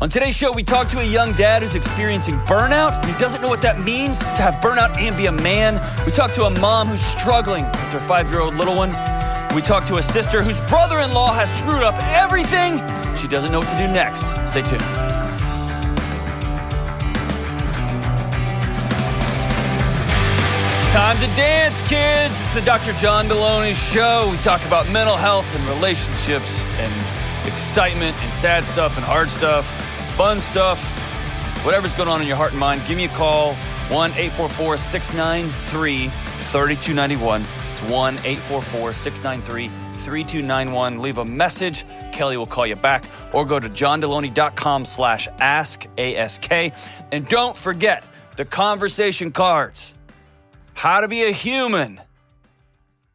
On today's show, we talk to a young dad who's experiencing burnout and he doesn't know what that means to have burnout and be a man. We talk to a mom who's struggling with her five year old little one. We talk to a sister whose brother in law has screwed up everything. She doesn't know what to do next. Stay tuned. It's time to dance, kids. It's the Dr. John Delony show. We talk about mental health and relationships and excitement and sad stuff and hard stuff, fun stuff, whatever's going on in your heart and mind. Give me a call 1 844 693 3291. It's 1 844 693 3291. Leave a message. Kelly will call you back or go to johndelony.com slash ask ASK. And don't forget the conversation cards. How to be a human.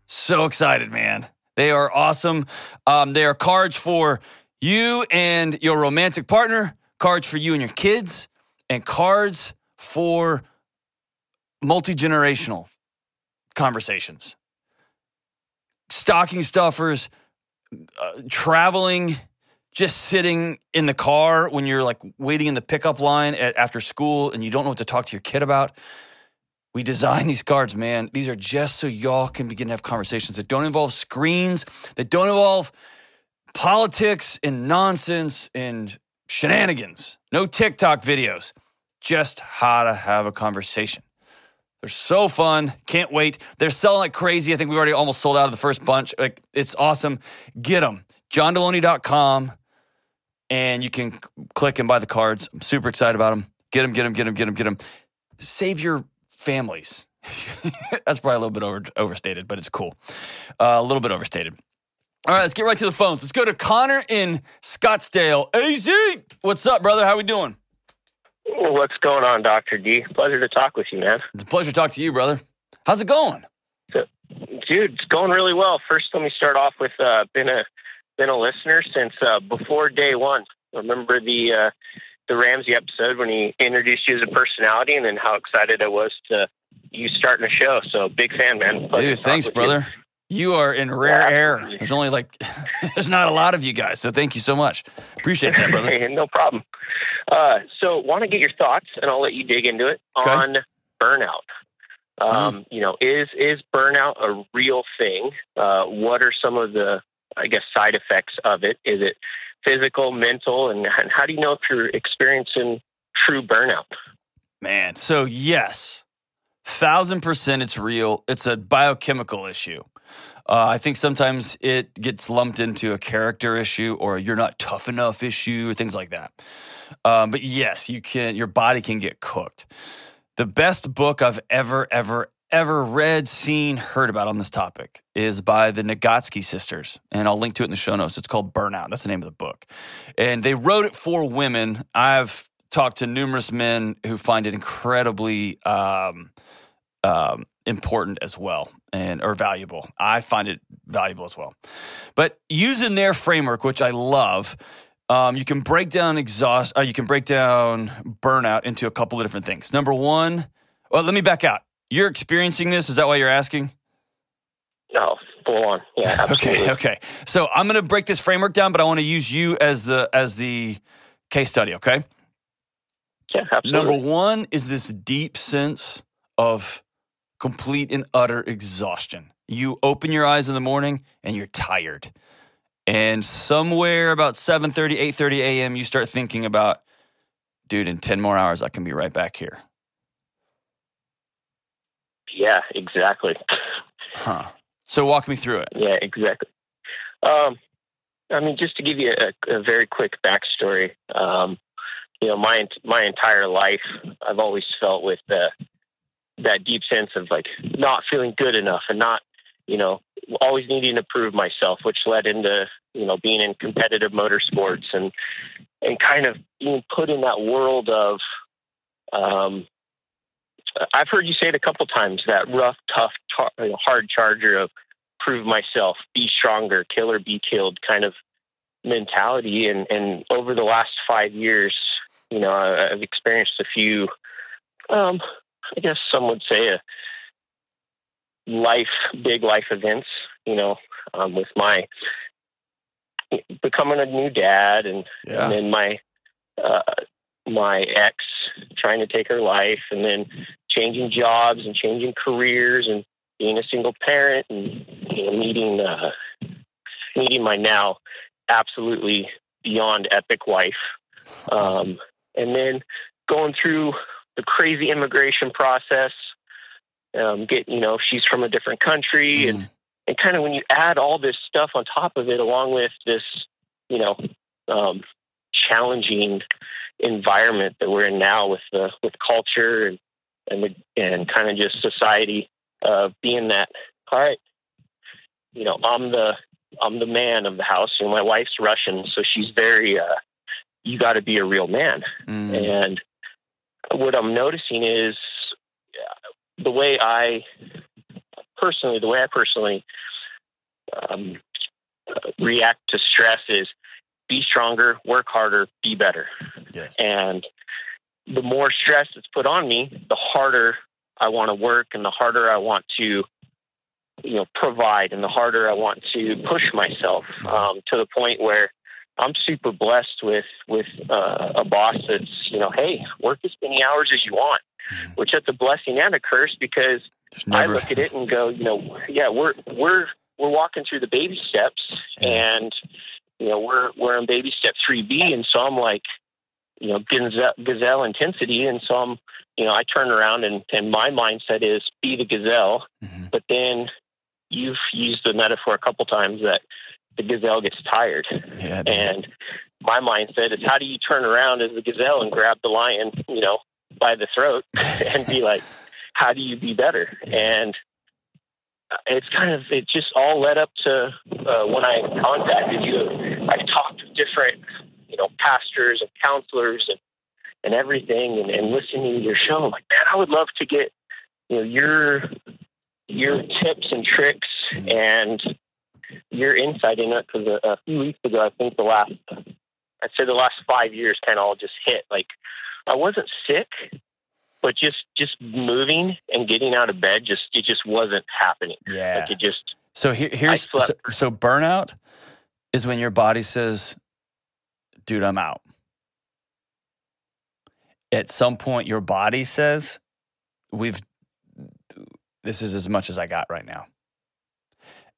So excited, man. They are awesome. Um, they are cards for you and your romantic partner, cards for you and your kids, and cards for multi generational conversations. Stocking stuffers, uh, traveling, just sitting in the car when you're like waiting in the pickup line at, after school and you don't know what to talk to your kid about. We design these cards, man. These are just so y'all can begin to have conversations that don't involve screens, that don't involve politics and nonsense and shenanigans. No TikTok videos. Just how to have a conversation. They're so fun. Can't wait. They're selling like crazy. I think we already almost sold out of the first bunch. Like it's awesome. Get them. JohnDelony.com and you can click and buy the cards. I'm super excited about them. Get them, get them, get them, get them, get them. Save your families. That's probably a little bit over, overstated, but it's cool. Uh, a little bit overstated. All right, let's get right to the phones. Let's go to Connor in Scottsdale. AZ, what's up, brother? How we doing? What's going on, Dr. D? Pleasure to talk with you, man. It's a pleasure to talk to you, brother. How's it going? Dude, it's going really well. First, let me start off with uh, been a been a listener since uh, before day one. Remember the uh, the Ramsey episode when he introduced you as a personality, and then how excited I was to you starting a show. So big fan, man. Pleasure Dude, thanks, brother. You are in rare Yeah, air. There's only like, there's not a lot of you guys. So thank you so much. Appreciate that, brother. Hey, no problem. Uh, so, want to get your thoughts, and I'll let you dig into it Okay. Mm. on burnout. Um, You know, is is burnout a real thing? Uh, what are some of the, I guess, side effects of it? Is it physical, mental, and, and how do you know if you're experiencing true burnout? Man, so yes, thousand percent it's real. It's a biochemical issue. Uh, I think sometimes it gets lumped into a character issue or you're not tough enough issue or things like that. Um, but yes, you can. Your body can get cooked. The best book I've ever, ever, ever read, seen, heard about on this topic is by the Nagoski sisters, and I'll link to it in the show notes. It's called Burnout. That's the name of the book, and they wrote it for women. I've talked to numerous men who find it incredibly um, um, important as well and or valuable. I find it valuable as well. But using their framework, which I love, um, you can break down exhaust. Uh, you can break down burnout into a couple of different things. Number one, well, let me back out. You're experiencing this. Is that why you're asking? No, full on. Yeah, absolutely. Okay, okay. So I'm going to break this framework down, but I want to use you as the as the case study. Okay. Yeah, absolutely. Number one is this deep sense of complete and utter exhaustion. You open your eyes in the morning and you're tired. And somewhere about 7:30, 8:30 a.m., you start thinking about, dude, in 10 more hours, I can be right back here. Yeah, exactly. Huh. So walk me through it. Yeah, exactly. Um, I mean, just to give you a, a very quick backstory, um, you know, my my entire life, I've always felt with the, that deep sense of like not feeling good enough and not, you know, always needing to prove myself, which led into you know being in competitive motorsports and and kind of being put in that world of. Um, I've heard you say it a couple times that rough, tough, tar- hard charger of prove myself, be stronger, kill or be killed kind of mentality. And, and over the last five years, you know, I've experienced a few, um, I guess some would say a life, big life events, you know, um, with my becoming a new dad and, Yeah. and then my, uh, my ex trying to take her life, and then changing jobs and changing careers, and being a single parent, and you know, meeting uh, meeting my now absolutely beyond epic wife, um, and then going through the crazy immigration process. Um, get you know she's from a different country, Mm. and and kind of when you add all this stuff on top of it, along with this you know um, challenging environment that we're in now with the with culture and and the, and kind of just society uh, being that all right you know I'm the I'm the man of the house You know, my wife's Russian so she's very uh, you got to be a real man Mm. and what I'm noticing is the way I personally the way I personally um, react to stress is be stronger, work harder, be better. Yes. And the more stress that's put on me, the harder I want to work and the harder I want to, you know, provide and the harder I want to push myself um, to the point where I'm super blessed with with uh, a boss that's, you know, hey, work as many hours as you want, Mhm. which that's a blessing and a curse because I look at it and go, you know, yeah, we're we're we're walking through the baby steps, Yeah. and you know we're we're in baby step three B, and so I'm like, you know, gazelle, gazelle intensity, and so I'm, you know, I turn around and and my mindset is be the gazelle, Mhm. but then you've used the metaphor a couple times that the gazelle gets tired, Yeah. and my mindset is how do you turn around as the gazelle and grab the lion, you know, by the throat and be like, how do you be better? Yeah. And it's kind of it just all led up to uh, when I contacted you. I talked to different, you know, pastors and counselors and and everything, and, and listening to your show. I'm like, man, I would love to get you know your your tips and tricks and your insight in it because a, uh, a few weeks ago, I think the last I'd say the last five years kind of all just hit. Like I wasn't sick, but just just moving and getting out of bed just it just wasn't happening. yeah. Like it just So here, here's so, so burnout is when your body says, "Dude, I'm out." At some point, your body says, "We've this is as much as I got right now,"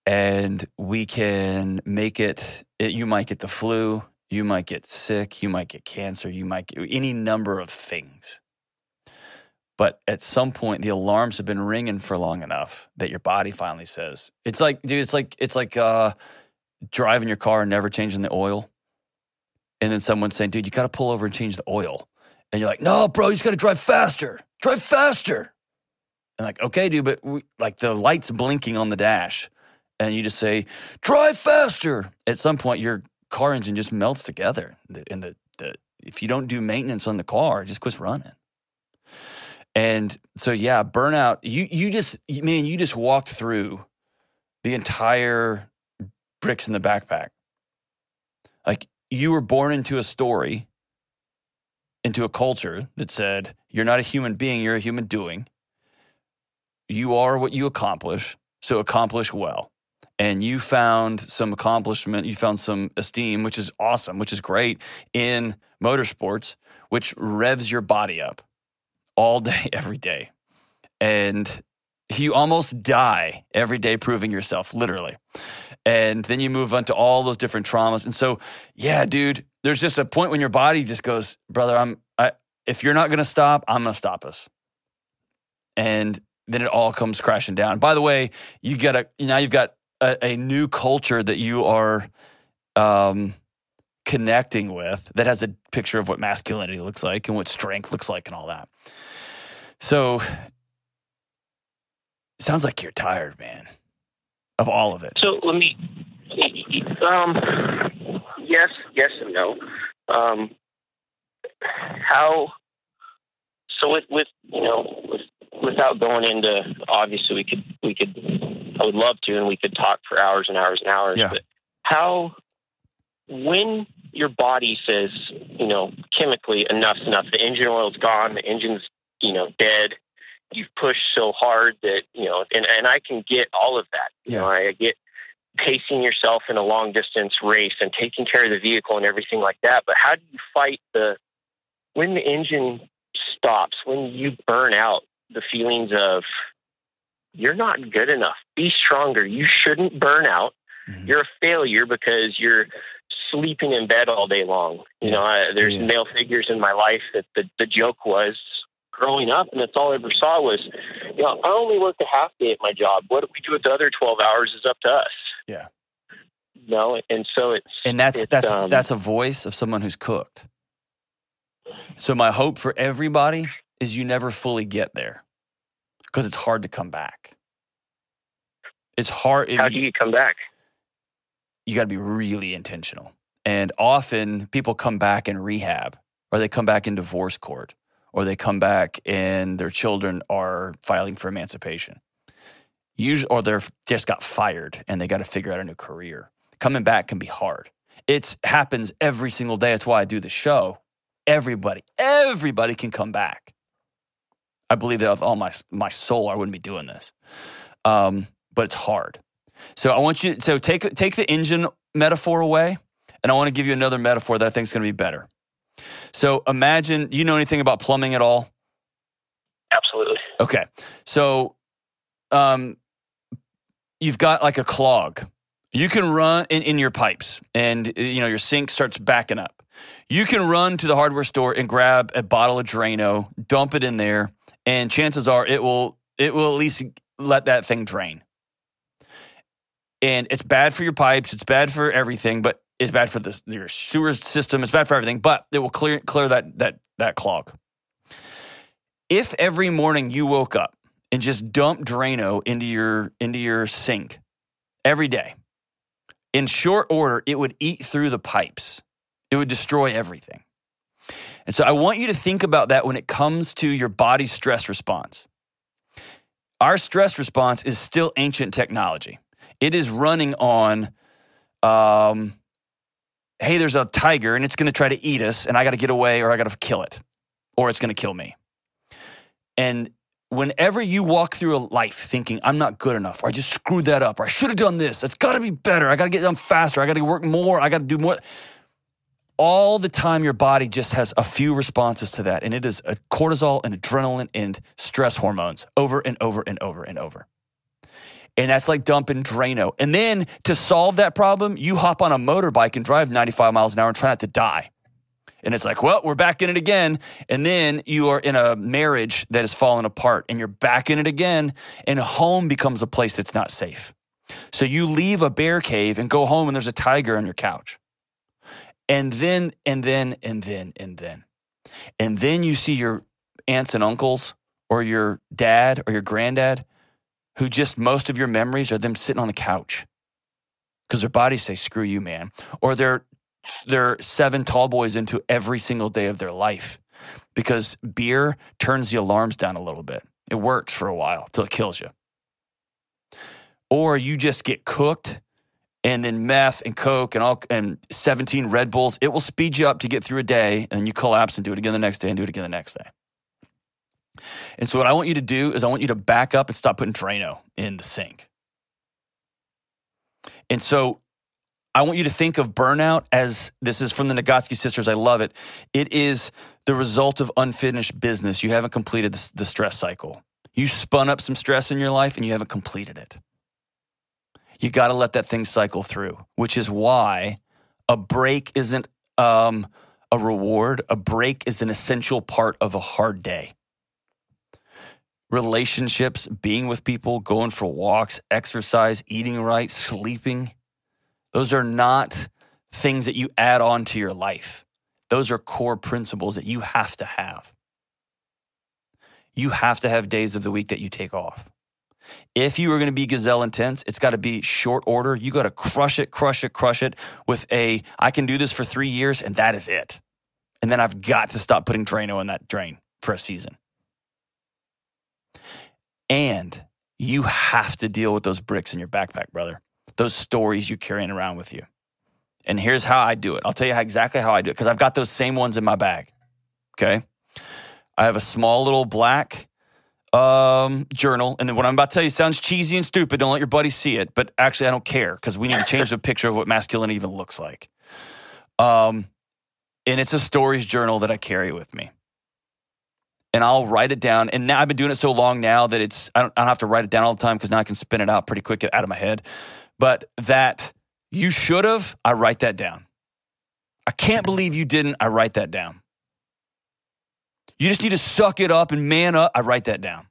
and we can make it. it you might get the flu, you might get sick, you might get cancer, you might get any number of things. But at some point, the alarms have been ringing for long enough that your body finally says, "It's like, dude, it's like it's like uh, driving your car and never changing the oil." And then someone's saying, "Dude, you got to pull over and change the oil," and you're like, "No, bro, you just got to drive faster, drive faster." And like, okay, dude, but we, like the lights blinking on the dash, and you just say, "Drive faster." At some point, your car engine just melts together, The- and the, the if you don't do maintenance on the car, it just quits running. And so, yeah, burnout. You you just man, you just walked through the entire bricks in the backpack. Like you were born into a story, into a culture that said you're not a human being, you're a human doing. You are what you accomplish, so accomplish well. And you found some accomplishment, you found some esteem, which is awesome, which is great in motorsports, which revs your body up all day, every day. And you almost die every day proving yourself, literally. And then you move on to all those different traumas. And so, yeah, dude, there's just a point when your body just goes, brother, I'm, I, if you're not going to stop, I'm going to stop us. And then it all comes crashing down. By the way, you got a, now you've got a, a new culture that you are, um, connecting with that has a picture of what masculinity looks like and what strength looks like and all that. So it sounds like you're tired, man, of all of it. so let me um yes, yes and no. Um how so with with you know with, without going into obviously we could we could I would love to and we could talk for hours and hours and hours Yeah. but how when your body says you know chemically enough's enough the engine oil's gone the engine's you know dead you've pushed so hard that you know and and I can get all of that you Yeah. know I get pacing yourself in a long distance race and taking care of the vehicle and everything like that but how do you fight the when the engine stops, when you burn out, the feelings of you're not good enough. Be stronger. You shouldn't burn out. Mm-hmm. You're a failure because you're sleeping in bed all day long. You yes. know, I, there's yeah. male figures in my life that the, the joke was growing up, and that's all I ever saw was, you know, I only work a half day at my job. What do we do with the other 12 hours is up to us. Yeah. no, and so it's and that's it's, that's um, that's a voice of someone who's cooked. So my hope for everybody is you never fully get there because it's hard to come back. It's hard. How do you come back? You got to be really intentional. And often people come back in rehab or they come back in divorce court or they come back and their children are filing for emancipation. Usually, or they're just got fired and they got to figure out a new career. Coming back can be hard. It happens every single day. That's why I do the show. Everybody, everybody can come back. I believe that with all my my soul, I wouldn't be doing this. Um, but it's hard. So I want you. So take take the engine metaphor away, and I want to give you another metaphor that I think is going to be better. So imagine you know anything about plumbing at all? Absolutely. Okay. So um, you've got like a clog. You can run in, in your pipes, and you know your sink starts backing up. You can run to the hardware store and grab a bottle of Drano, dump it in there, and chances are it will it will at least let that thing drain. And it's bad for your pipes, it's bad for everything, but it's bad for the, your sewer system, it's bad for everything, but it will clear clear that that that clog. If every morning you woke up and just dumped Drano into your into your sink every day, in short order, it would eat through the pipes. It would destroy everything. And so I want you to think about that when it comes to your body's stress response. Our stress response is still ancient technology. It is running on, um, hey, there's a tiger and it's going to try to eat us, and I got to get away or I got to kill it, or it's going to kill me. And whenever you walk through a life thinking, I'm not good enough, or I just screwed that up, or I should have done this, it's got to be better, I got to get done faster, I got to work more, I got to do more all the time your body just has a few responses to that and it is cortisol and adrenaline and stress hormones over and over and over and over. And that's like dumping drano. And then to solve that problem you hop on a motorbike and drive 95 miles an hour and try not to die. And it's like well we're back in it again. And then you are in a marriage that has fallen apart and you're back in it again and home becomes a place that's not safe. So you leave a bear cave and go home and there's a tiger on your couch and then, and then, and then, and then. And then you see your aunts and uncles or your dad or your granddad who just most of your memories are them sitting on the couch because their bodies say, screw you, man. Or they're, they're seven tall boys into every single day of their life because beer turns the alarms down a little bit. It works for a while till it kills you. Or you just get cooked and then meth and coke and all and 17 red bulls. It will speed you up to get through a day and then you collapse and do it again the next day and do it again the next day. And so what i want you to do is i want you to back up and stop putting drano in the sink. And so i want you to think of burnout as this is from the nagoski sisters i love it. It is the result of unfinished business. You haven't completed the stress cycle. You spun up some stress in your life and you haven't completed it you got to let that thing cycle through, which is why a break isn't um, a reward. A break is an essential part of a hard day. Relationships, being with people, going for walks, exercise, eating right, sleeping, those are not things that you add on to your life. Those are core principles that you have to have. You have to have days of the week that you take off. If you are going to be gazelle intense, it's got to be short order. You got to crush it, crush it, crush it with a, I can do this for three years and that is it. And then I've got to stop putting Drano in that drain for a season. And you have to deal with those bricks in your backpack, brother. Those stories you're carrying around with you. And here's how I do it. I'll tell you how, exactly how I do it because I've got those same ones in my bag. Okay. I have a small little black um, journal. And then what I'm about to tell you sounds cheesy and stupid. Don't let your buddies see it. But actually, I don't care because we need to change the picture of what masculinity even looks like. Um, and it's a stories journal that I carry with me. And I'll write it down. And now I've been doing it so long now that it's, I don't, I don't have to write it down all the time because now I can spin it out pretty quick out of my head. But that you should have, I write that down. I can't believe you didn't, I write that down. You just need to suck it up and man up, I write that down.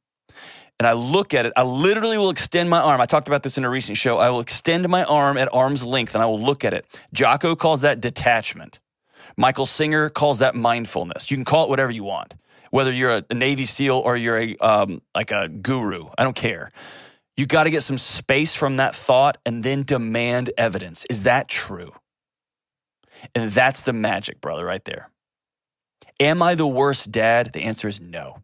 And I look at it, I literally will extend my arm. I talked about this in a recent show. I will extend my arm at arm's length and I will look at it. Jocko calls that detachment. Michael Singer calls that mindfulness. You can call it whatever you want, whether you're a, Navy SEAL or you're a um, like a guru. I don't care. You got to get some space from that thought and then demand evidence. Is that true? And that's the magic, brother, right there. Am I the worst dad? The answer is no.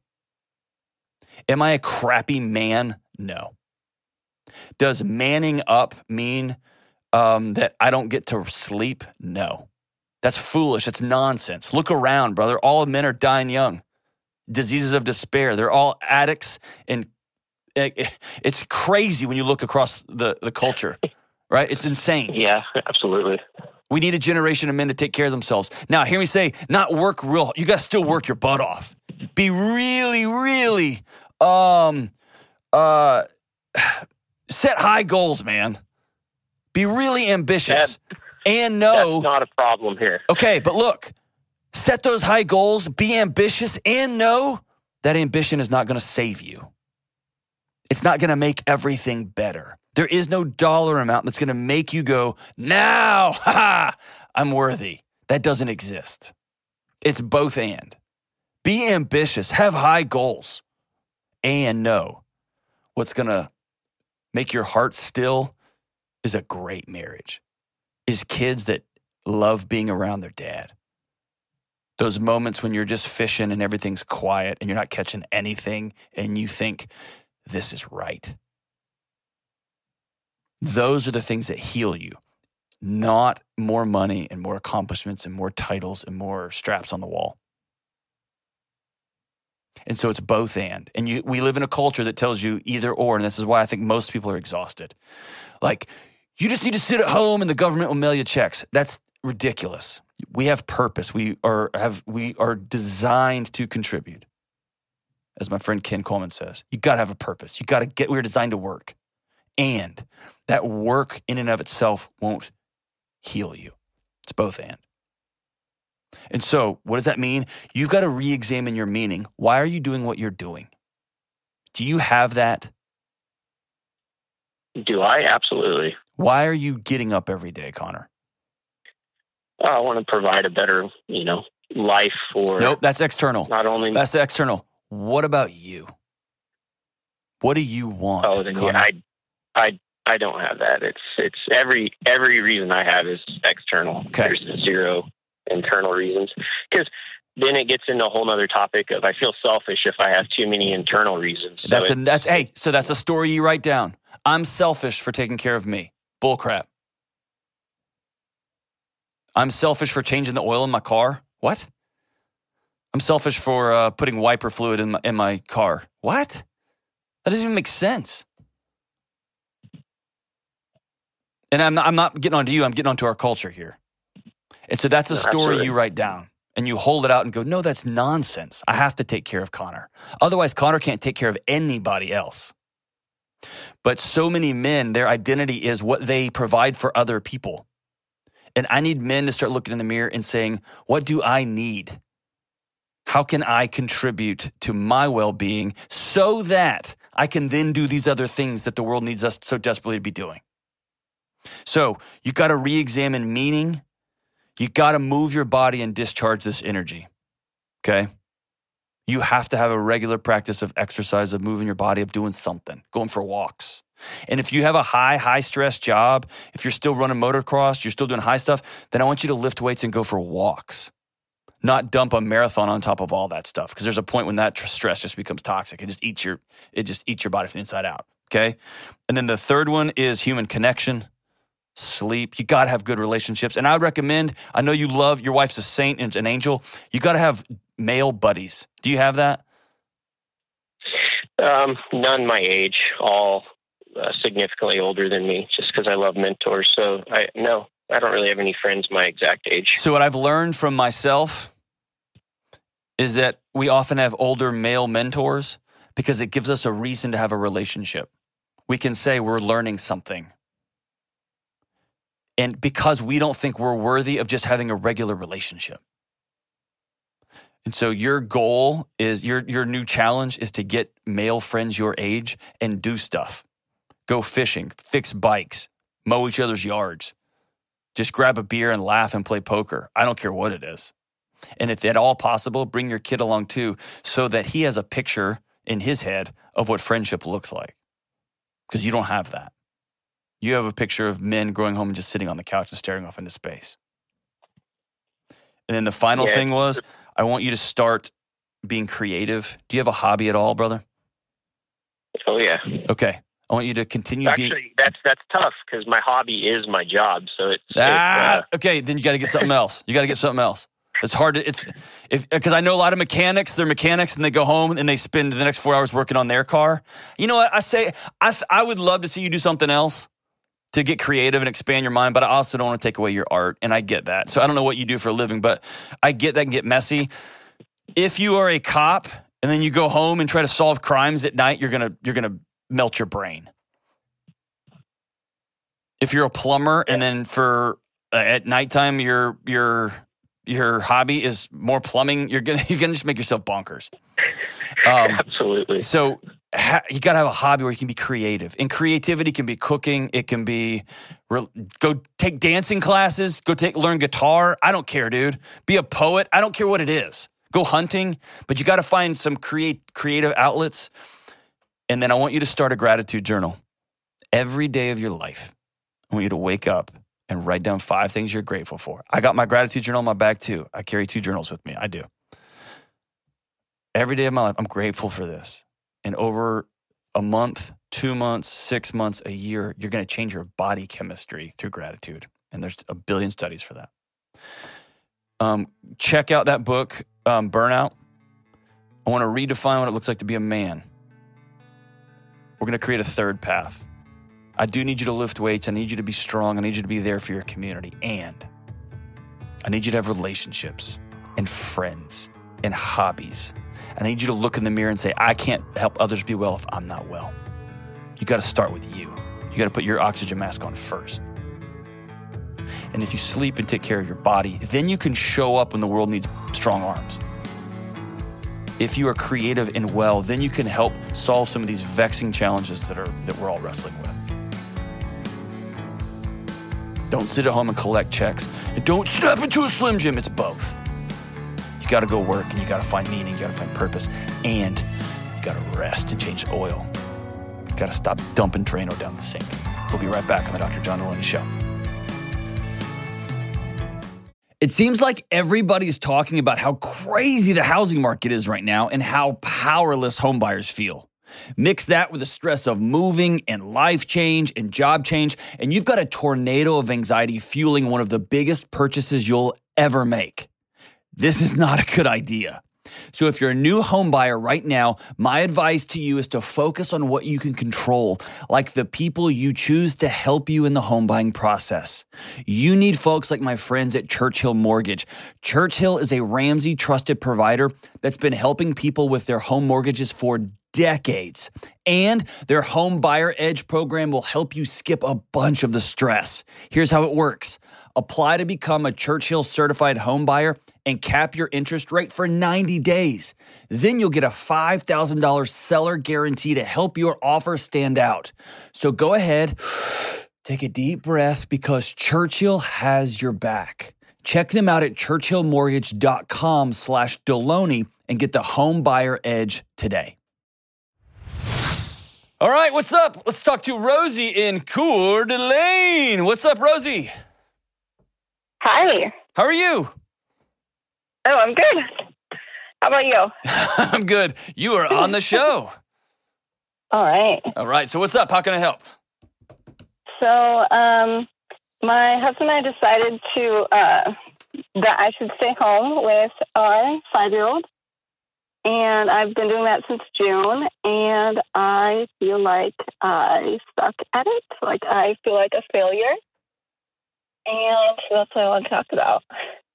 Am I a crappy man? No. Does manning up mean um, that I don't get to sleep? No. That's foolish. It's nonsense. Look around, brother. All men are dying young. Diseases of despair. They're all addicts and eh, eh, it's crazy when you look across the, the culture, right? It's insane. Yeah, absolutely. We need a generation of men to take care of themselves. Now, hear me say, not work real. You got to still work your butt off. Be really, really, um, uh, set high goals, man. Be really ambitious. That, and know that's not a problem here. Okay, but look, set those high goals, be ambitious, and know that ambition is not going to save you. It's not going to make everything better. There is no dollar amount that's going to make you go, now, ha, I'm worthy. That doesn't exist. It's both and. Be ambitious, have high goals, and know what's going to make your heart still is a great marriage is kids that love being around their dad. Those moments when you're just fishing and everything's quiet and you're not catching anything and you think, this is right. Those are the things that heal you, not more money and more accomplishments and more titles and more straps on the wall. And so it's both and. And you, we live in a culture that tells you either or. And this is why I think most people are exhausted. Like, you just need to sit at home and the government will mail you checks. That's ridiculous. We have purpose. We are have we are designed to contribute. As my friend Ken Coleman says, you got to have a purpose. You got to get we're designed to work. And that work in and of itself won't heal you. It's both and. And so, what does that mean? You've got to re examine your meaning. Why are you doing what you're doing? Do you have that? Do I? Absolutely. Why are you getting up every day, Connor? I want to provide a better, you know, life for. Nope, that's external. Not only that's external. What about you? What do you want? Oh, then yeah, I, I, I don't have that. It's it's every every reason I have is external. Okay. There's zero internal reasons because then it gets into a whole other topic of I feel selfish if I have too many internal reasons. So that's a, that's hey, so that's a story you write down. I'm selfish for taking care of me. Bullcrap. I'm selfish for changing the oil in my car. What? I'm selfish for uh, putting wiper fluid in my, in my car. What? That doesn't even make sense. And I'm not, I'm not getting onto you, I'm getting onto our culture here. And so that's a story Absolutely. you write down and you hold it out and go, no, that's nonsense. I have to take care of Connor. Otherwise, Connor can't take care of anybody else. But so many men, their identity is what they provide for other people. And I need men to start looking in the mirror and saying, What do I need? How can I contribute to my well being so that I can then do these other things that the world needs us so desperately to be doing? So you got to re examine meaning. You got to move your body and discharge this energy. Okay you have to have a regular practice of exercise, of moving your body, of doing something, going for walks. And if you have a high, high stress job, if you're still running motocross, you're still doing high stuff, then I want you to lift weights and go for walks, not dump a marathon on top of all that stuff. Because there's a point when that stress just becomes toxic. It just eats your, it just eats your body from the inside out. Okay. And then the third one is human connection, sleep. You got to have good relationships. And I would recommend, I know you love, your wife's a saint and an angel. You got to have male buddies. Do you have that? Um, none my age, all uh, significantly older than me, just because I love mentors. So I no, I don't really have any friends my exact age. So what I've learned from myself is that we often have older male mentors because it gives us a reason to have a relationship. We can say we're learning something. And because we don't think we're worthy of just having a regular relationship. And so your goal is your your new challenge is to get male friends your age and do stuff. Go fishing, fix bikes, mow each other's yards. Just grab a beer and laugh and play poker. I don't care what it is. And if at all possible, bring your kid along too so that he has a picture in his head of what friendship looks like. Because you don't have that. You have a picture of men going home and just sitting on the couch and staring off into space. And then the final Yeah. thing was I want you to start being creative. Do you have a hobby at all, brother? Oh yeah. Okay. I want you to continue being. Actually, that's that's tough because my hobby is my job. So it's, it's Ah, uh, okay. Then you got to get something else. You got to get something else. It's hard to. It's if because I know a lot of mechanics. They're mechanics and they go home and they spend the next four hours working on their car. You know what I say? I th- I would love to see you do something else to get creative and expand your mind, but I also don't want to take away your art, and I get that. So I don't know what you do for a living, but I get that can get messy. If you are a cop and then you go home and try to solve crimes at night, you're gonna you're gonna melt your brain. If you're a plumber and then for uh, at nighttime your your your hobby is more plumbing, you're gonna you're gonna just make yourself bonkers. Um, absolutely. so ha- you got to have a hobby where you can be creative. And creativity can be cooking. It can be re- go take dancing classes. Go take learn guitar. I don't care, dude. Be a poet. I don't care what it is. Go hunting. But you got to find some create creative outlets. And then I want you to start a gratitude journal every day of your life. I want you to wake up and write down five things you're grateful for. I got my gratitude journal in my bag too. I carry two journals with me. I do. Every day of my life, I'm grateful for this. And over a month, two months, six months, a year, you're going to change your body chemistry through gratitude. And there's a billion studies for that. Um, check out that book, um, Burnout. I want to redefine what it looks like to be a man. We're going to create a third path. I do need you to lift weights. I need you to be strong. I need you to be there for your community. And I need you to have relationships and friends and hobbies. I need you to look in the mirror and say, I can't help others be well if I'm not well. You got to start with you. You got to put your oxygen mask on first. And if you sleep and take care of your body, then you can show up when the world needs strong arms. If you are creative and well, then you can help solve some of these vexing challenges that are that we're all wrestling with. Don't sit at home and collect checks. And don't step into a Slim Jim. It's both. Got to go work and you got to find meaning. You got to find purpose. And you got to rest and change the oil. You got to stop dumping Drano down the sink. We'll be right back on the Dr. John Delony Show. It seems like everybody's talking about how crazy the housing market is right now and how powerless homebuyers feel. Mix that with the stress of moving and life change and job change, and you've got a tornado of anxiety fueling one of the biggest purchases you'll ever make. This is not a good idea. So, if you're a new home buyer right now, my advice to you is to focus on what you can control, like the people you choose to help you in the home buying process. You need folks like my friends at Churchill Mortgage. Churchill is a Ramsey trusted provider that's been helping people with their home mortgages for decades. And their Home Buyer Edge program will help you skip a bunch of the stress. Here's how it works apply to become a Churchill certified home buyer and cap your interest rate for 90 days. Then you'll get a $5,000 seller guarantee to help your offer stand out. So go ahead, take a deep breath because Churchill has your back. Check them out at churchillmortgage.com slash Delony and get the home buyer edge today. All right, what's up? Let's talk to Rosie in Coeur d'Alene. What's up, Rosie? Hi. How are you? Oh, I'm good. How about you? I'm good. You are on the show. All right. All right, so what's up? How can I help? So, um, my husband and I decided to uh, that I should stay home with our five-year-old, and I've been doing that since June. And I feel like I suck at it. Like I feel like a failure. And that's what I want to talk about.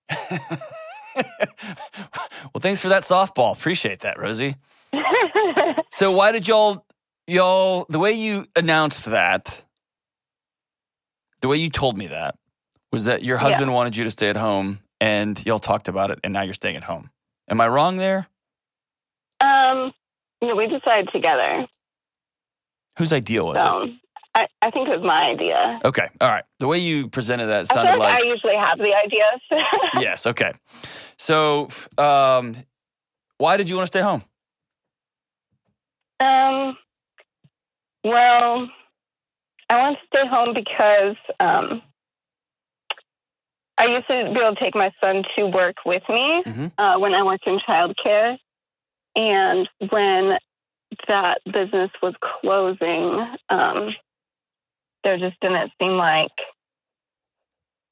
well, thanks for that softball. Appreciate that, Rosie. so why did y'all y'all the way you announced that the way you told me that was that your husband Yeah. wanted you to stay at home and y'all talked about it and now you're staying at home. Am I wrong there? um, know, we decided together. Whose idea was it? I, I think it was my idea. Okay. All right. The way you presented that sounded feel like, like I usually have the ideas. yes. Okay. So, um, why did you want to stay home? Um, well, I want to stay home because um, I used to be able to take my son to work with me Mhm. uh, when I worked in childcare. And when that business was closing, um, there just didn't seem like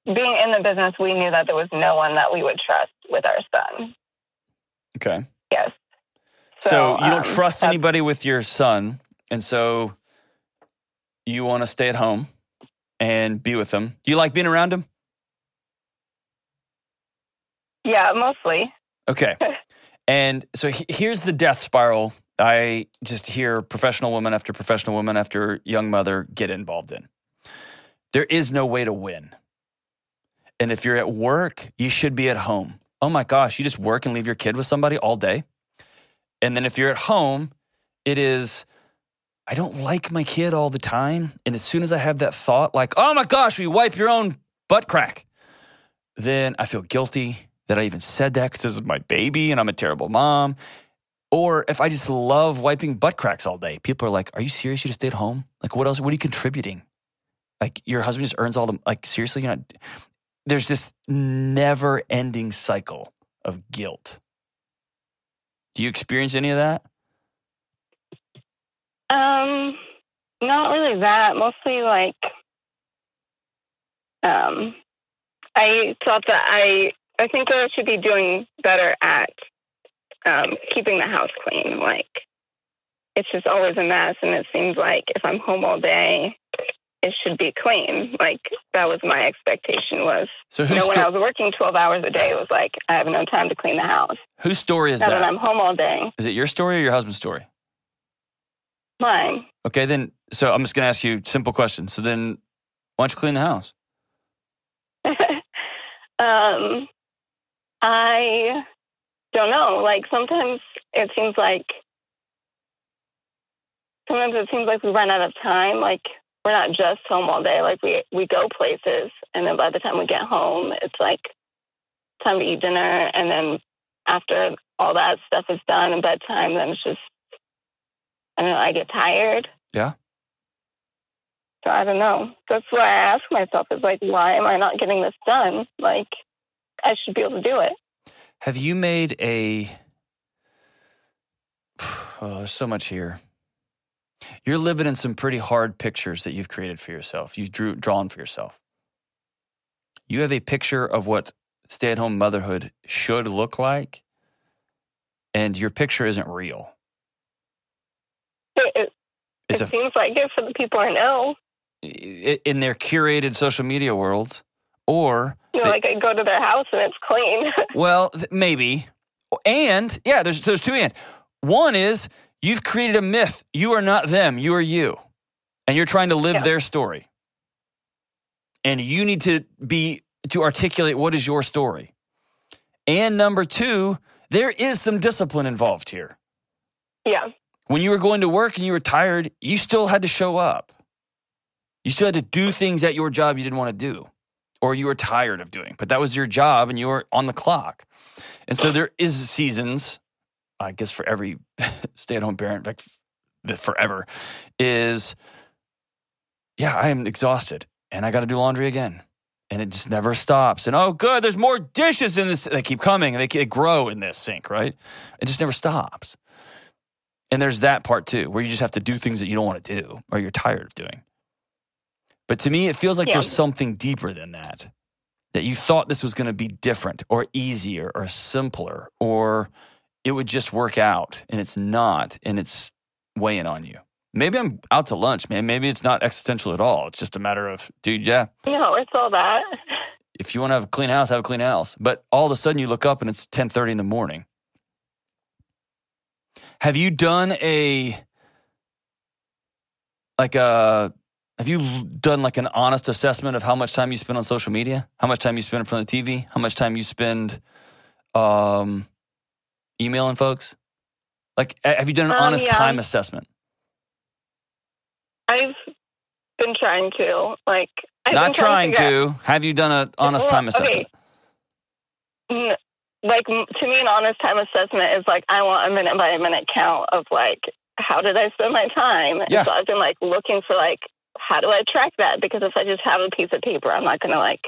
being in the business, we knew that there was no one that we would trust with our son. Okay. Yes. So, you don't um, trust anybody with your son, and so you want to stay at home and be with him. Do you like being around him? Yeah, mostly. Okay. and so he- here's the death spiral I just hear professional woman after professional woman after young mother get involved in. There is no way to win. And if you're at work, you should be at home. Oh my gosh, you just work and leave your kid with somebody all day. And then if you're at home, it is, I don't like my kid all the time. And as soon as I have that thought, like, oh my gosh, will you wipe your own butt crack? Then I feel guilty that I even said that because this is my baby and I'm a terrible mom. Or if I just love wiping butt cracks all day, people are like, Are you serious? You just stayed home? Like, what else? What are you contributing? Like, your husband just earns all the, like, seriously? You're not, there's this never ending cycle of guilt. Do you experience any of that? Um, not really that. Mostly like, um, I thought that I I think I should be doing better at um, keeping the house clean. Like, it's just always a mess, and it seems like if I'm home all day, it should be clean. Like that was my expectation. Was So, you know when I was working twelve hours a day, it was like I have no time to clean the house. whose story is now that that? I'm home all day, Is it your story or your husband's story? mine. Okay, then, so I'm just going to ask you simple questions. So then, why don't you clean the house? um, I don't know. Like sometimes it seems like sometimes it seems like we run out of time. Like we're not just home all day. Like we we go places, and then by the time we get home, it's like time to eat dinner, and then after all that stuff is done and bedtime, then it's just I don't know. I get tired. Yeah. So I don't know. That's why I ask myself is like, why am I not getting this done? Like, I should be able to do it. Have you made a. Oh, there's so much here. You're living in some pretty hard pictures that you've created for yourself. You've drew, drawn for yourself. You have a picture of what stay at home motherhood should look like, and your picture isn't real. It, it, it a, seems like it for the people I know. in their curated social media worlds, or You know, like I go to their house and it's clean. Well, th- maybe. And yeah, there's there's two and. One is you've created a myth. You are not them. You are you. And you're trying to live Yeah. their story. And you need to be to articulate what is your story. And number 2, there is some discipline involved here. yeah. When you were going to work and you were tired, you still had to show up. You still had to do things at your job you didn't want to do or you were tired of doing, but that was your job and you were on the clock. And so there is seasons, I guess for every stay-at-home parent, like forever is yeah, I am exhausted and I got to do laundry again. And it just never stops. And oh, good, there's more dishes in this. They keep coming and they, they grow in this sink, right? It just never stops. And there's that part too, where you just have to do things that you don't want to do or you're tired of doing. But to me, it feels like Yeah. there's something deeper than that. That you thought this was going to be different or easier or simpler or it would just work out and it's not and it's weighing on you. Maybe I'm out to lunch, man. Maybe it's not existential at all. It's just a matter of, dude, yeah, No, it's all that. if you want to have a clean house, have a clean house. But all of a sudden you look up and it's 10:30 in the morning. Have you done a like a have you done like an honest assessment of how much time you spend on social media? How much time you spend in front of the TV? How much time you spend um, emailing folks? Like, have you done an Um, honest yeah. time assessment? I've been trying to like. I've Not been trying figure out- to. Have you done an honest Well, time assessment? N- like to me, an honest time assessment is like I want a minute by a minute count of like how did I spend my time. And Yeah. so I've been like looking for like how do I track that because if I just have a piece of paper, I'm not going to like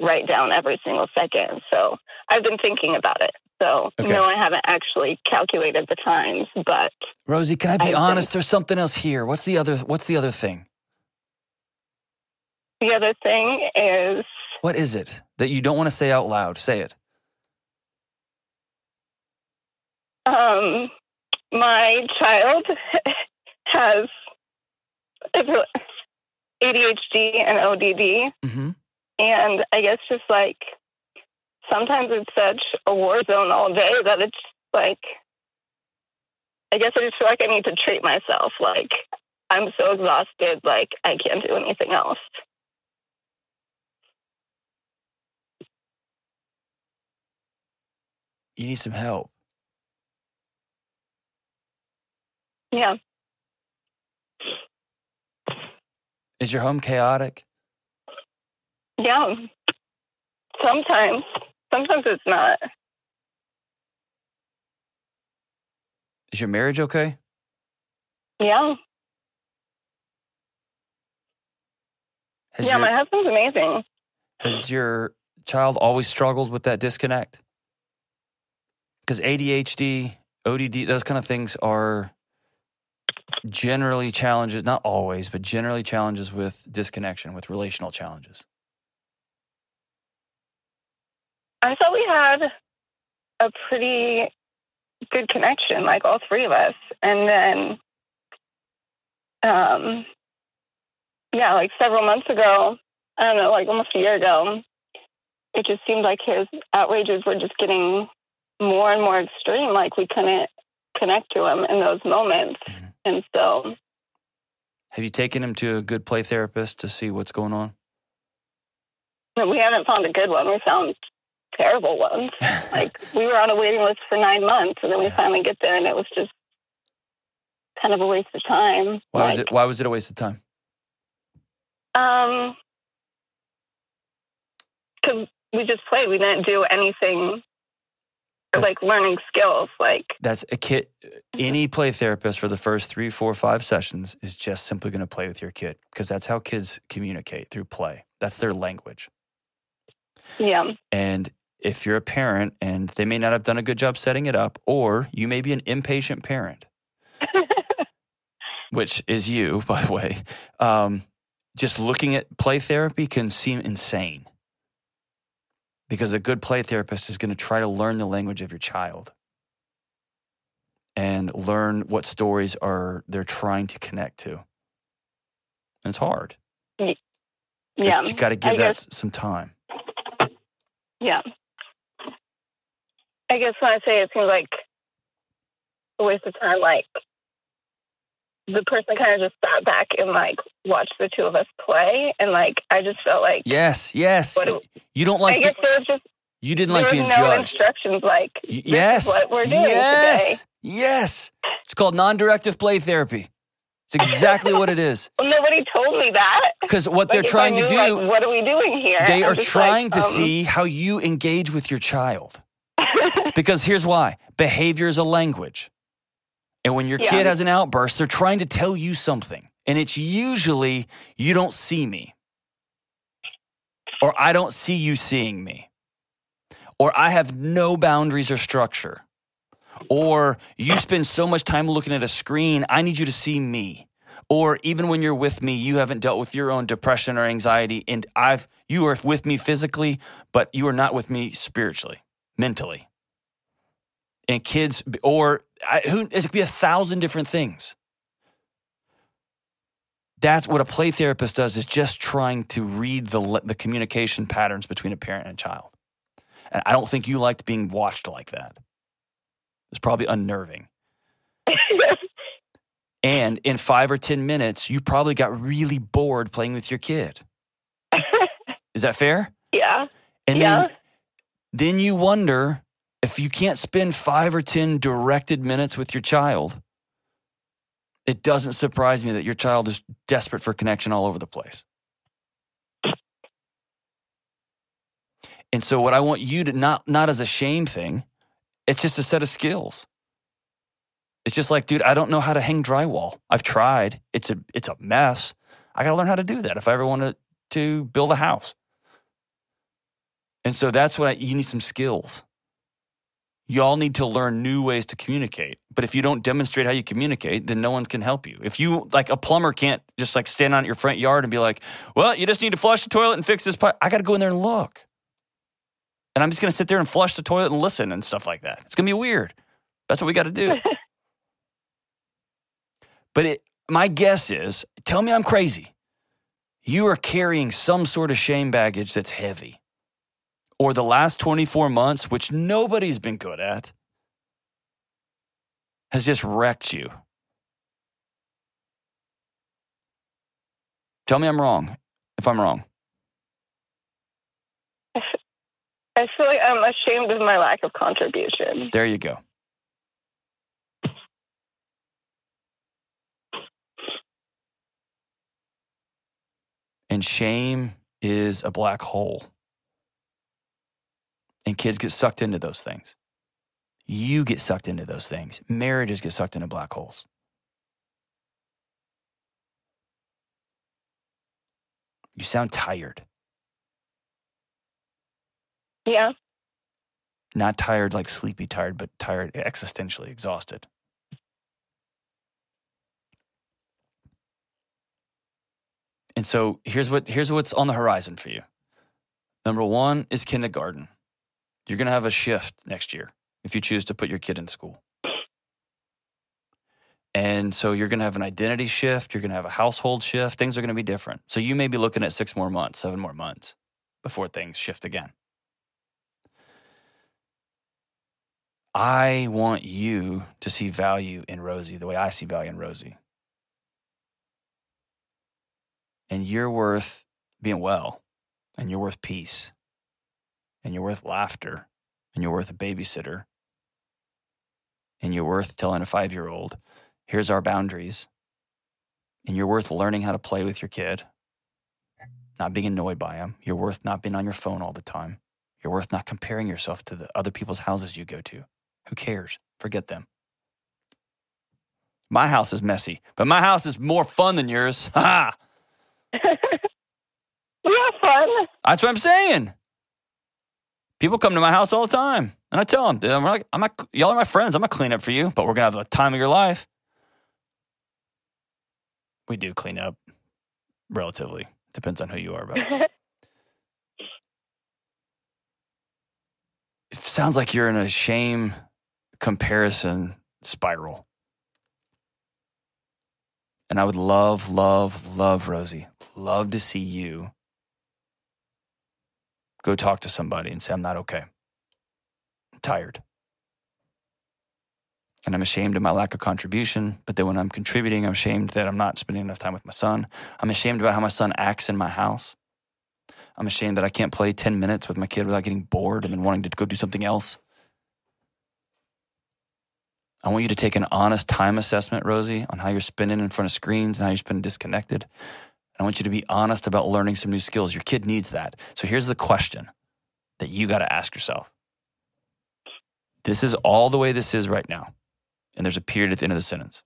write down every single second. So I've been thinking about it. So Okay. no, I haven't actually calculated the times, but Rosie, can I be I honest? think- There's something else here. What's the other? What's the other thing? the other thing is What is it that you don't want to say out loud? Say it. Um, my child has ADHD and ODD, Mm-hmm. and I guess just like sometimes it's such a war zone all day that it's like I guess I just feel like I need to treat myself. Like I'm so exhausted, like I can't do anything else. You need some help. Yeah, Is your home chaotic? yeah. Sometimes, sometimes it's not. Is your marriage okay? Yeah, Has yeah. your, My husband's amazing. Has your child always struggled with that disconnect? Because ADHD, ODD, those kind of things are generally challenges, not always, but generally challenges with disconnection, with relational challenges. I thought we had a pretty good connection, like all three of us. And then, um, yeah, like several months ago, I don't know, like almost a year ago, it just seemed like his outrages were just getting more and more extreme. Like we couldn't connect to him in those moments. Mhm. And so, Have you taken him to a good play therapist to see what's going on? we haven't found a good one. We found terrible ones. like we were on a waiting list for nine months and then we Yeah. finally get there and it was just kind of a waste of time why was it? Why was it a waste of time? um because we just played we didn't do anything That's- like learning skills like That's a kid. Any play therapist for the first three, four, five sessions is just simply going to play with your kid because that's how kids communicate through play. That's their language. yeah And if you're a parent and they may not have done a good job setting it up, or you may be an impatient parent, which is you, by the way, um, just looking at play therapy can seem insane because a good play therapist is going to try to learn the language of your child and learn what stories are they're trying to connect to. And it's hard. Mm. But yeah you got to give I that guess- some time. yeah i guess when i say it seems like a waste of time like the person kind of just sat back and like watched the two of us play and like i just felt like Yes, yes. What do- You don't like. i like guess there was just you didn't like being no judged. instructions like yes. what we're doing yes. today Yes. It's called non-directive play therapy. It's exactly what it is. well nobody told me that Because what they're trying I to do, like, what are we doing here they I'm are trying like, to um, see how you engage with your child. Because here's why behavior is a language. And when your Yeah. kid has an outburst, they're trying to tell you something. And it's usually, you don't see me. Or I don't see you seeing me. Or I have no boundaries or structure. Or you spend so much time looking at a screen, I need you to see me. Or even when you're with me, you haven't dealt with your own depression or anxiety, and I've you are with me physically, but you are not with me spiritually, mentally. And kids, or I, who it could be a thousand different things. That's what a play therapist does is just trying to read the the communication patterns between a parent and a child. And I don't think you liked being watched like that. It's probably unnerving. and in 5 or 10 minutes, you probably got really bored playing with your kid. Is that fair? Yeah. And yeah. then then you wonder if you can't spend 5 or 10 directed minutes with your child it doesn't surprise me that your child is desperate for connection all over the place. And so what I want you to not not as a shame thing, it's just a set of skills. It's just like, dude, I don't know how to hang drywall. I've tried. It's a it's a mess. I got to learn how to do that if I ever want to to build a house. And so that's what I, you need some skills y'all need to learn new ways to communicate. But if you don't demonstrate how you communicate, then no one can help you. If you like a plumber can't just like stand on your front yard and be like, "Well, you just need to flush the toilet and fix this pipe." I got to go in there and look. And I'm just going to sit there and flush the toilet and listen and stuff like that. It's going to be weird. That's what we got to do. but it, my guess is, tell me I'm crazy. You are carrying some sort of shame baggage that's heavy or the last 24 months, which nobody's been good at, has just wrecked you. Tell me I'm wrong if I'm wrong. I feel like I'm ashamed of my lack of contribution. There you go. And shame is a black hole. And kids get sucked into those things. You get sucked into those things. Marriages get sucked into black holes. You sound tired. Yeah. Not tired like sleepy tired, but tired existentially exhausted. And so here's what here's what's on the horizon for you. Number one is kindergarten. You're going to have a shift next year if you choose to put your kid in school. And so you're going to have an identity shift. You're going to have a household shift. Things are going to be different. So you may be looking at six more months, seven more months before things shift again. I want you to see value in Rosie the way I see value in Rosie. And you're worth being well, and you're worth peace, and you're worth laughter and you're worth a babysitter and you're worth telling a five year old, here's our boundaries. And you're worth learning how to play with your kid, not being annoyed by them. You're worth not being on your phone all the time. You're worth not comparing yourself to the other people's houses you go to. Who cares? Forget them. My house is messy, but my house is more fun than yours. Ha! we have fun. That's what I'm saying. People come to my house all the time, and I tell them, I'm like, I'm not, y'all are my friends. I'm gonna clean up for you, but we're gonna have the time of your life. We do clean up, relatively. Depends on who you are, but it sounds like you're in a shame comparison spiral. And I would love, love, love Rosie, love to see you go talk to somebody and say, I'm not okay. I'm tired. And I'm ashamed of my lack of contribution. But then when I'm contributing, I'm ashamed that I'm not spending enough time with my son. I'm ashamed about how my son acts in my house. I'm ashamed that I can't play 10 minutes with my kid without getting bored and then wanting to go do something else. I want you to take an honest time assessment, Rosie, on how you're spending in front of screens and how you're spending disconnected. I want you to be honest about learning some new skills. Your kid needs that. So here's the question that you got to ask yourself. This is all the way this is right now. And there's a period at the end of the sentence.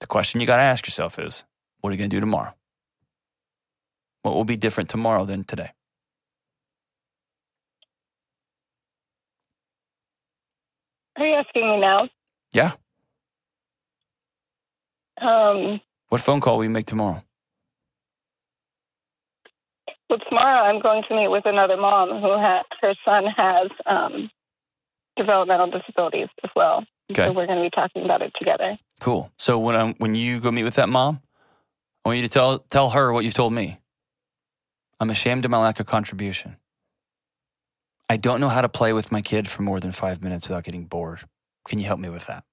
The question you got to ask yourself is what are you going to do tomorrow? What will be different tomorrow than today? Are you asking me now? Yeah. Um, what phone call will you make tomorrow? Well, tomorrow I'm going to meet with another mom who ha- her son has um, developmental disabilities as well. Okay. So we're going to be talking about it together. Cool. So when I'm, when you go meet with that mom, I want you to tell, tell her what you've told me. I'm ashamed of my lack of contribution. I don't know how to play with my kid for more than five minutes without getting bored. Can you help me with that?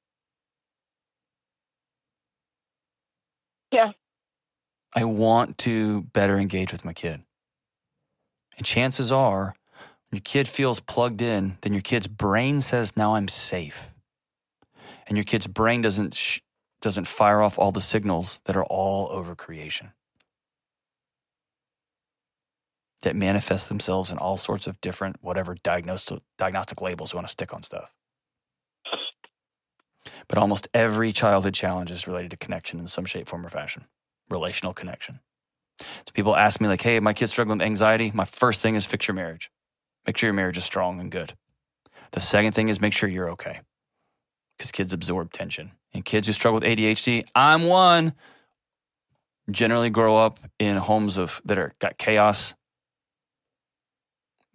Yeah. I want to better engage with my kid. And chances are, when your kid feels plugged in, then your kid's brain says, Now I'm safe. And your kid's brain doesn't, sh- doesn't fire off all the signals that are all over creation that manifest themselves in all sorts of different, whatever diagnostic, diagnostic labels you want to stick on stuff. But almost every childhood challenge is related to connection in some shape, form, or fashion, relational connection. So people ask me, like, hey, my kid's struggling with anxiety. My first thing is fix your marriage. Make sure your marriage is strong and good. The second thing is make sure you're okay because kids absorb tension. And kids who struggle with ADHD, I'm one, generally grow up in homes of that are got chaos,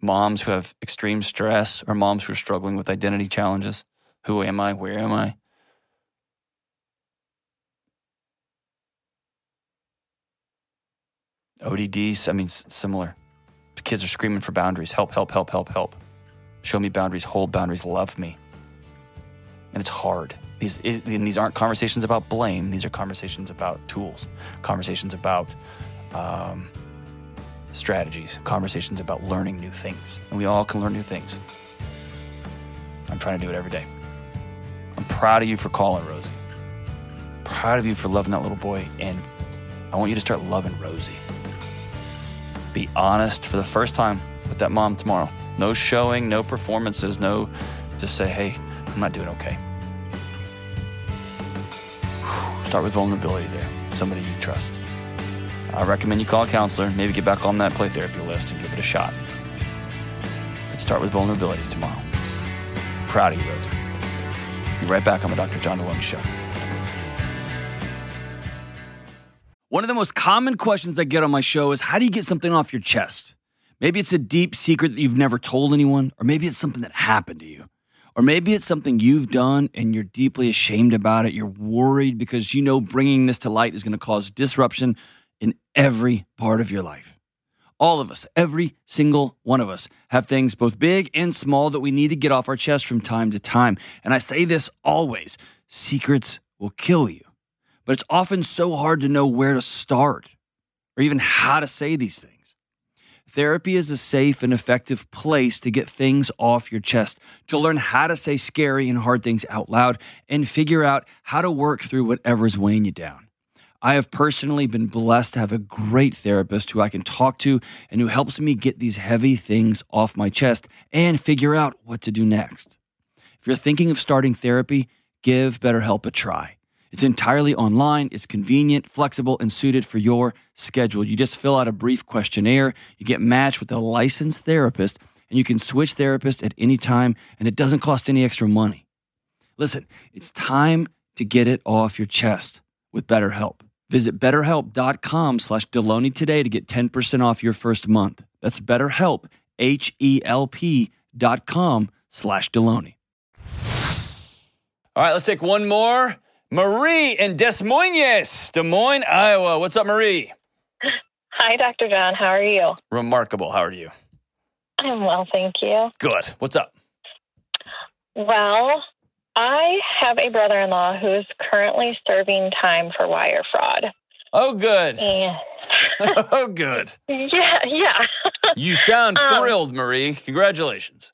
moms who have extreme stress or moms who are struggling with identity challenges. Who am I? Where am I? ODDs, I mean, similar. Kids are screaming for boundaries. Help, help, help, help, help. Show me boundaries, hold boundaries, love me. And it's hard. These, these aren't conversations about blame. These are conversations about tools, conversations about um, strategies, conversations about learning new things. And we all can learn new things. I'm trying to do it every day. I'm proud of you for calling Rosie. Proud of you for loving that little boy. And I want you to start loving Rosie. Be honest for the first time with that mom tomorrow. No showing, no performances, no, just say, hey, I'm not doing okay. Start with vulnerability there. Somebody you trust. I recommend you call a counselor, maybe get back on that play therapy list and give it a shot. Let's start with vulnerability tomorrow. Proud of you, Rosie. Be right back on the Dr. John Delony Show. One of the most common questions I get on my show is how do you get something off your chest? Maybe it's a deep secret that you've never told anyone, or maybe it's something that happened to you. Or maybe it's something you've done and you're deeply ashamed about it. You're worried because you know bringing this to light is going to cause disruption in every part of your life. All of us, every single one of us, have things both big and small that we need to get off our chest from time to time. And I say this always secrets will kill you. But it's often so hard to know where to start or even how to say these things. Therapy is a safe and effective place to get things off your chest, to learn how to say scary and hard things out loud, and figure out how to work through whatever's weighing you down. I have personally been blessed to have a great therapist who I can talk to and who helps me get these heavy things off my chest and figure out what to do next. If you're thinking of starting therapy, give BetterHelp a try. It's entirely online, it's convenient, flexible, and suited for your schedule. You just fill out a brief questionnaire, you get matched with a licensed therapist, and you can switch therapists at any time, and it doesn't cost any extra money. Listen, it's time to get it off your chest with BetterHelp. Visit betterhelp.com slash Delony today to get 10% off your first month. That's betterhelp, H-E-L-P dot com slash Delony. All right, let's take one more. Marie in Des Moines, Des Moines, Iowa. What's up, Marie? Hi, Dr. John. How are you? Remarkable. How are you? I'm well, thank you. Good. What's up? Well, I have a brother in law who's currently serving time for wire fraud. Oh, good. And oh, good. yeah, yeah. You sound Um, thrilled, Marie. Congratulations.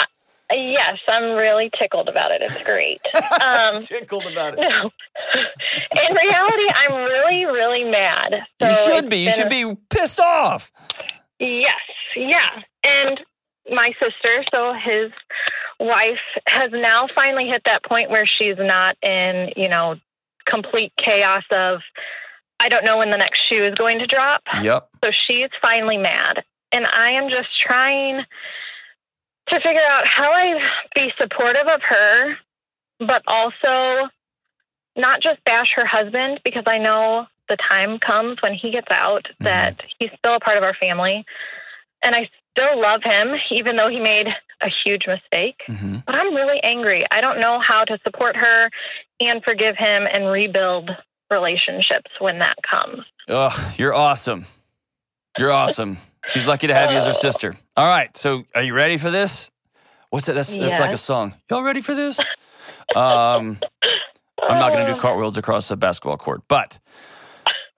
Yes, I'm really tickled about it. It's great. Um, Tickled about it. no. In reality, I'm really, really mad. you should be. You should a- be pissed off. Yes, yeah. And my sister, so his wife, has now finally hit that point where she's not in, you know, complete chaos of, I don't know when the next shoe is going to drop. Yep. So she's finally mad. And I am just trying to figure out how I be supportive of her, but also not just bash her husband because I know the time comes when he gets out that he's still a part of our family. And I still love him, even though he made a huge mistake. hmm But I'm really angry. I don't know how to support her and forgive him and rebuild relationships when that comes. Ugh, you're awesome. You're awesome. She's lucky to have you as her Oh. sister. All right, so are you ready for this? What's that? That's, that's like a song. Y'all ready for this? Um, I'm not going to do Uh, cartwheels across the basketball court, but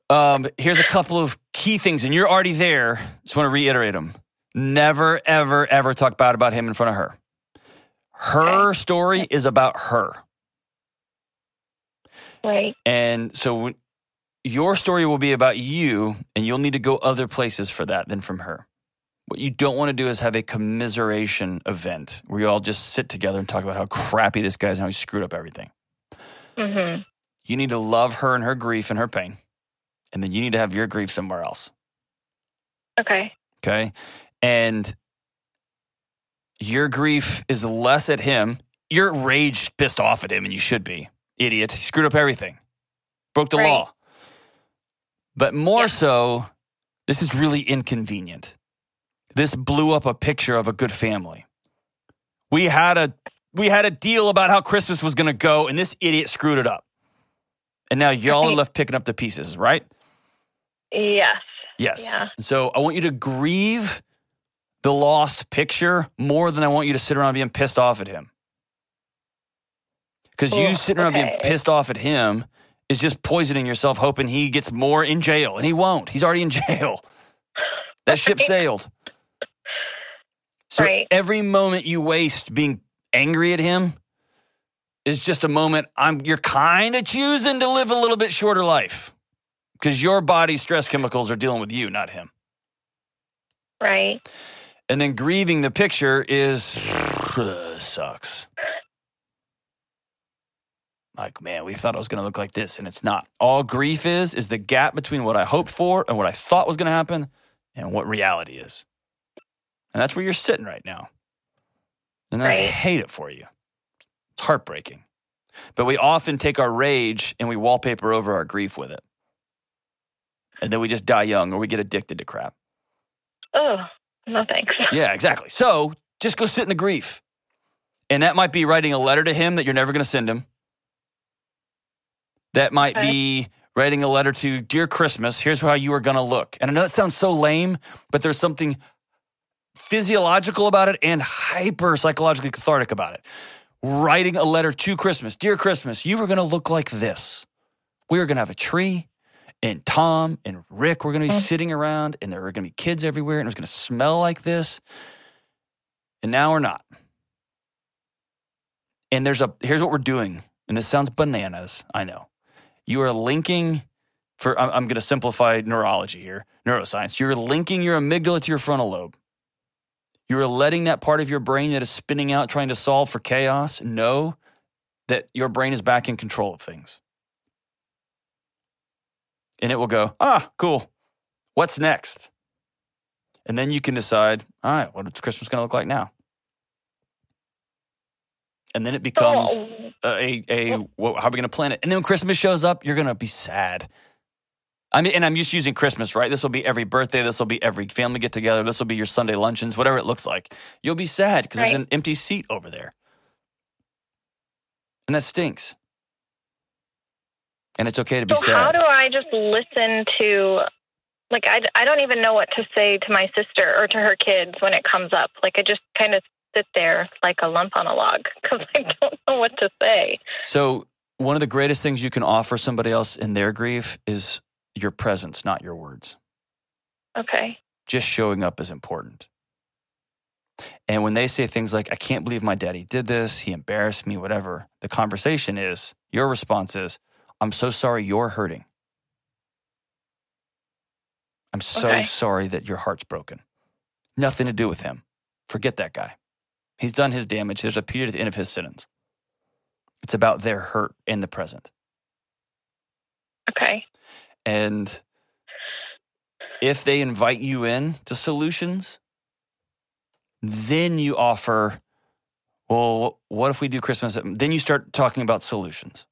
um, here's a couple of key things, and you're already there. Just want to reiterate them. Never, ever, ever talk bad about him in front of her. Her story is about her. Right. And so when- your story will be about you, and you'll need to go other places for that than from her. What you don't want to do is have a commiseration event where you all just sit together and talk about how crappy this guy is and how he screwed up everything. hmm You need to love her and her grief and her pain. And then you need to have your grief somewhere else. Okay. Okay. And your grief is less at him. You're rage pissed off at him, and you should be. Idiot. He screwed up everything, broke the Right. law. But more Yeah. so, this is really inconvenient. This blew up a picture of a good family. We had a we had a deal about how Christmas was going to go, and this idiot screwed it up. And now y'all are left picking up the pieces, right? Yes. Yes. Yeah. So I want you to grieve the lost picture more than I want you to sit around being pissed off at him. Because you sitting around being pissed off at him is just poisoning yourself, hoping he gets more in jail. And he won't. He's already in jail. That ship sailed. So Right. every moment you waste being angry at him is just a moment I'm you're kind of choosing to live a little bit shorter life. Because your body's stress chemicals are dealing with you, not him. Right. And then grieving the picture is sucks. Like, man, we thought it was going to look like this, and it's not. All grief is is the gap between what I hoped for and what I thought was going to happen and what reality is. And that's where you're sitting right now. And I hate it for you. It's heartbreaking. But we often take our rage and we wallpaper over our grief with it. And then we just die young or we get addicted to crap. Oh, no thanks. Yeah, exactly. So just go sit in the grief. And that might be writing a letter to him that you're never going to send him. That might Okay. be writing a letter to Dear Christmas, here's how you are going to look. And I know that sounds so lame, but there's something physiological about it and hyper psychologically cathartic about it. Writing a letter to Christmas, Dear Christmas, you are going to look like this. We are going to have a tree, and Tom and Rick were going to be Mm. sitting around, and there were going to be kids everywhere, and it was going to smell like this. And now we're not. And there's a here's what we're doing, and this sounds bananas. I know. You are linking for I'm, going to simplify neurology here, neuroscience. You're linking your amygdala to your frontal lobe. You are letting that part of your brain that is spinning out trying to solve for chaos know that your brain is back in control of things. And it will go, ah, cool. What's next? And then you can decide, all right, what's Christmas going to look like now? And then it becomes Oh, Uh, a, a, wha- how are we going to plan it? And then when Christmas shows up, you're going to be sad. I mean, and I'm just using Christmas, right? This will be every birthday. This will be every family get together. This will be your Sunday luncheons, whatever it looks like. You'll be sad because there's an empty seat over there. And that stinks. And it's okay to be sad. so how do I just listen to, like, I, I don't even know what to say to my sister or to her kids when it comes up. Like, I just kind of sit there like a lump on a log because I don't know what to say. So, one of the greatest things you can offer somebody else in their grief is your presence, not your words. Okay. just showing up is important. And when they say things like, I can't believe my daddy did this, he embarrassed me, whatever, the conversation is, your response is, I'm so sorry you're hurting. I'm so Okay. sorry that your heart's broken. Nothing to do with him. Forget that guy. He's done his damage. There's a period at the end of his sentence. It's about their hurt in the present. Okay. And if they invite you in to solutions, then you offer, well, what if we do Christmas? Then you start talking about solutions.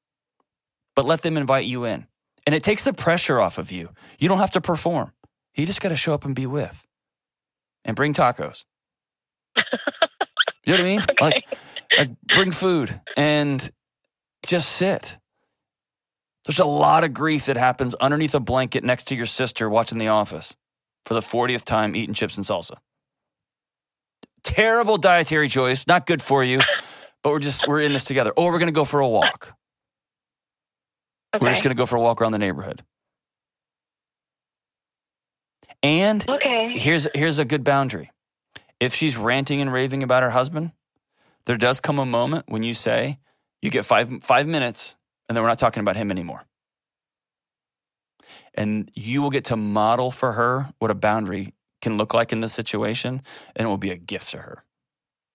But let them invite you in. And it takes the pressure off of you. You don't have to perform. You just got to show up and be with and bring tacos. You know what I mean? Okay. Like, like bring food and just sit. There's a lot of grief that happens underneath a blanket next to your sister watching The Office for the 40th time eating chips and salsa. Terrible dietary choice, not good for you, but we're just, we're in this together. Or we're going to go for a walk. Okay. We're just going to go for a walk around the neighborhood. And okay. here's here's a good boundary. If she's ranting and raving about her husband, there does come a moment when you say, you get five five minutes, and then we're not talking about him anymore. And you will get to model for her what a boundary can look like in this situation, and it will be a gift to her.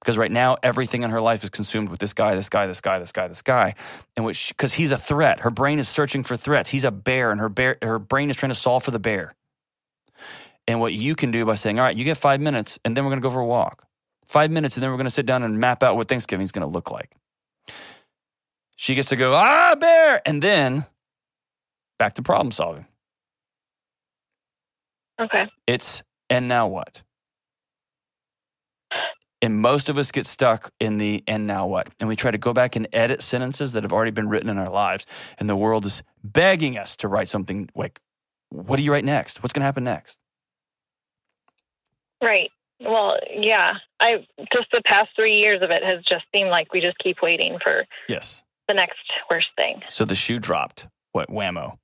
Because right now, everything in her life is consumed with this guy, this guy, this guy, this guy, this guy, and which because he's a threat. Her brain is searching for threats. He's a bear, and her bear, her brain is trying to solve for the bear. And what you can do by saying, all right, you get five minutes and then we're going to go for a walk. Five minutes and then we're going to sit down and map out what Thanksgiving is going to look like. She gets to go, ah, bear. And then back to problem solving. Okay. It's, and now what? And most of us get stuck in the and now what? And we try to go back and edit sentences that have already been written in our lives. And the world is begging us to write something like, what do you write next? What's going to happen next? Right. Well, yeah. I just the past three years of it has just seemed like we just keep waiting for Yes. the next worst thing. So the shoe dropped. What whammo?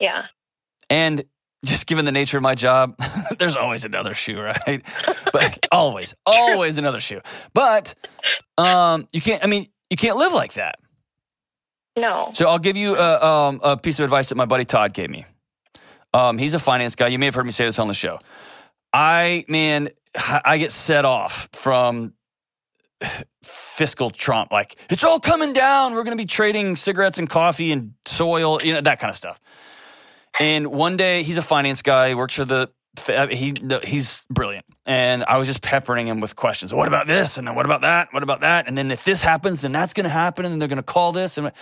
Yeah. And just given the nature of my job, there's always another shoe, right? But always, always another shoe. But um, you can't. I mean, you can't live like that. No. So I'll give you a, um, a piece of advice that my buddy Todd gave me. Um, he's a finance guy. You may have heard me say this on the show. I man, I get set off from fiscal Trump. Like it's all coming down. We're going to be trading cigarettes and coffee and soil, you know, that kind of stuff. And one day, he's a finance guy. Works for the uh, he he's brilliant. And I was just peppering him with questions. What about this? And then what about that? What about that? And then if this happens, then that's going to happen. And then they're going to call this. And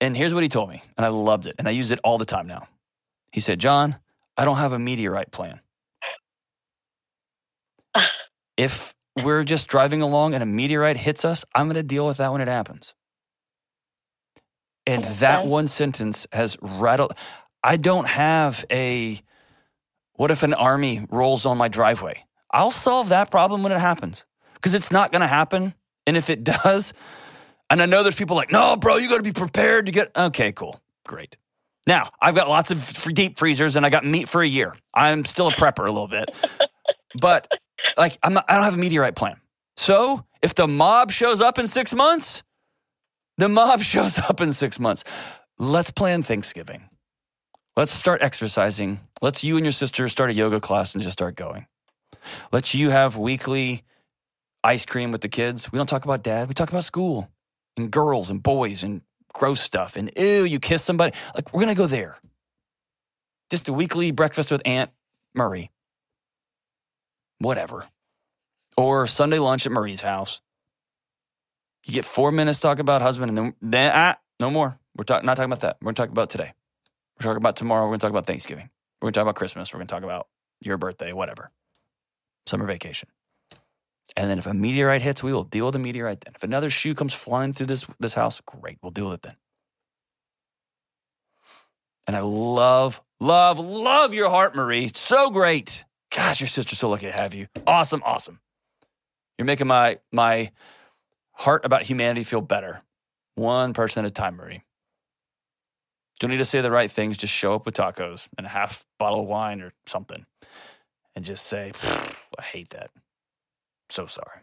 and here's what he told me, and I loved it, and I use it all the time now. He said, "John, I don't have a meteorite plan." If we're just driving along and a meteorite hits us, I'm going to deal with that when it happens. And that one sentence has rattled. I don't have a, what if an army rolls on my driveway? I'll solve that problem when it happens because it's not going to happen. And if it does, and I know there's people like, no, bro, you got to be prepared to get, okay, cool, great. Now, I've got lots of deep freezers and I got meat for a year. I'm still a prepper a little bit. But like I'm not, I don't have a meteorite plan. So if the mob shows up in six months, the mob shows up in six months. Let's plan Thanksgiving. Let's start exercising. Let's you and your sister start a yoga class and just start going. Let's you have weekly ice cream with the kids. We don't talk about dad. We talk about school and girls and boys and gross stuff. And ew, you kiss somebody. Like we're gonna go there. Just a weekly breakfast with Aunt Marie whatever. Or Sunday lunch at Marie's house. You get four minutes to talk about husband, and then, then ah, no more. We're talk, not talking about that. We're going to talk about today. We're talking about tomorrow. We're going to talk about Thanksgiving. We're going to talk about Christmas. We're going to talk about your birthday, whatever. Summer vacation. And then if a meteorite hits, we will deal with the meteorite then. If another shoe comes flying through this, this house, great. We'll deal with it then. And I love, love, love your heart, Marie. It's so great. Gosh, your sister's so lucky to have you. Awesome, awesome. You're making my my heart about humanity feel better. One person at a time, Marie. Don't need to say the right things. Just show up with tacos and a half bottle of wine or something. And just say, I hate that. So sorry.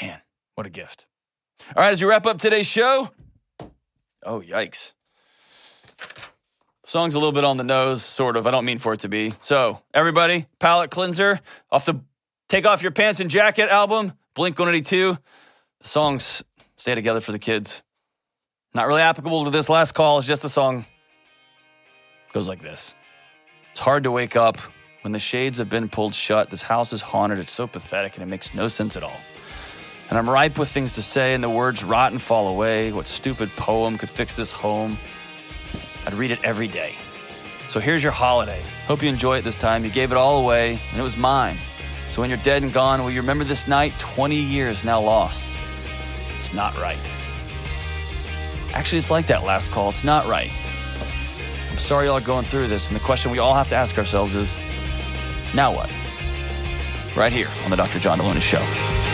Man, what a gift. All right, as we wrap up today's show. Oh, yikes. Song's a little bit on the nose, sort of. I don't mean for it to be. So, everybody, palate cleanser off the Take Off Your Pants and Jacket album, Blink 182. The songs stay together for the kids. Not really applicable to this last call, it's just a song. Goes like this It's hard to wake up when the shades have been pulled shut. This house is haunted. It's so pathetic and it makes no sense at all. And I'm ripe with things to say, and the words rot and fall away. What stupid poem could fix this home? I'd read it every day. So here's your holiday. Hope you enjoy it this time. You gave it all away, and it was mine. So when you're dead and gone, will you remember this night 20 years now lost? It's not right. Actually, it's like that last call. It's not right. I'm sorry y'all are going through this. And the question we all have to ask ourselves is now what? Right here on the Dr. John Delony Show.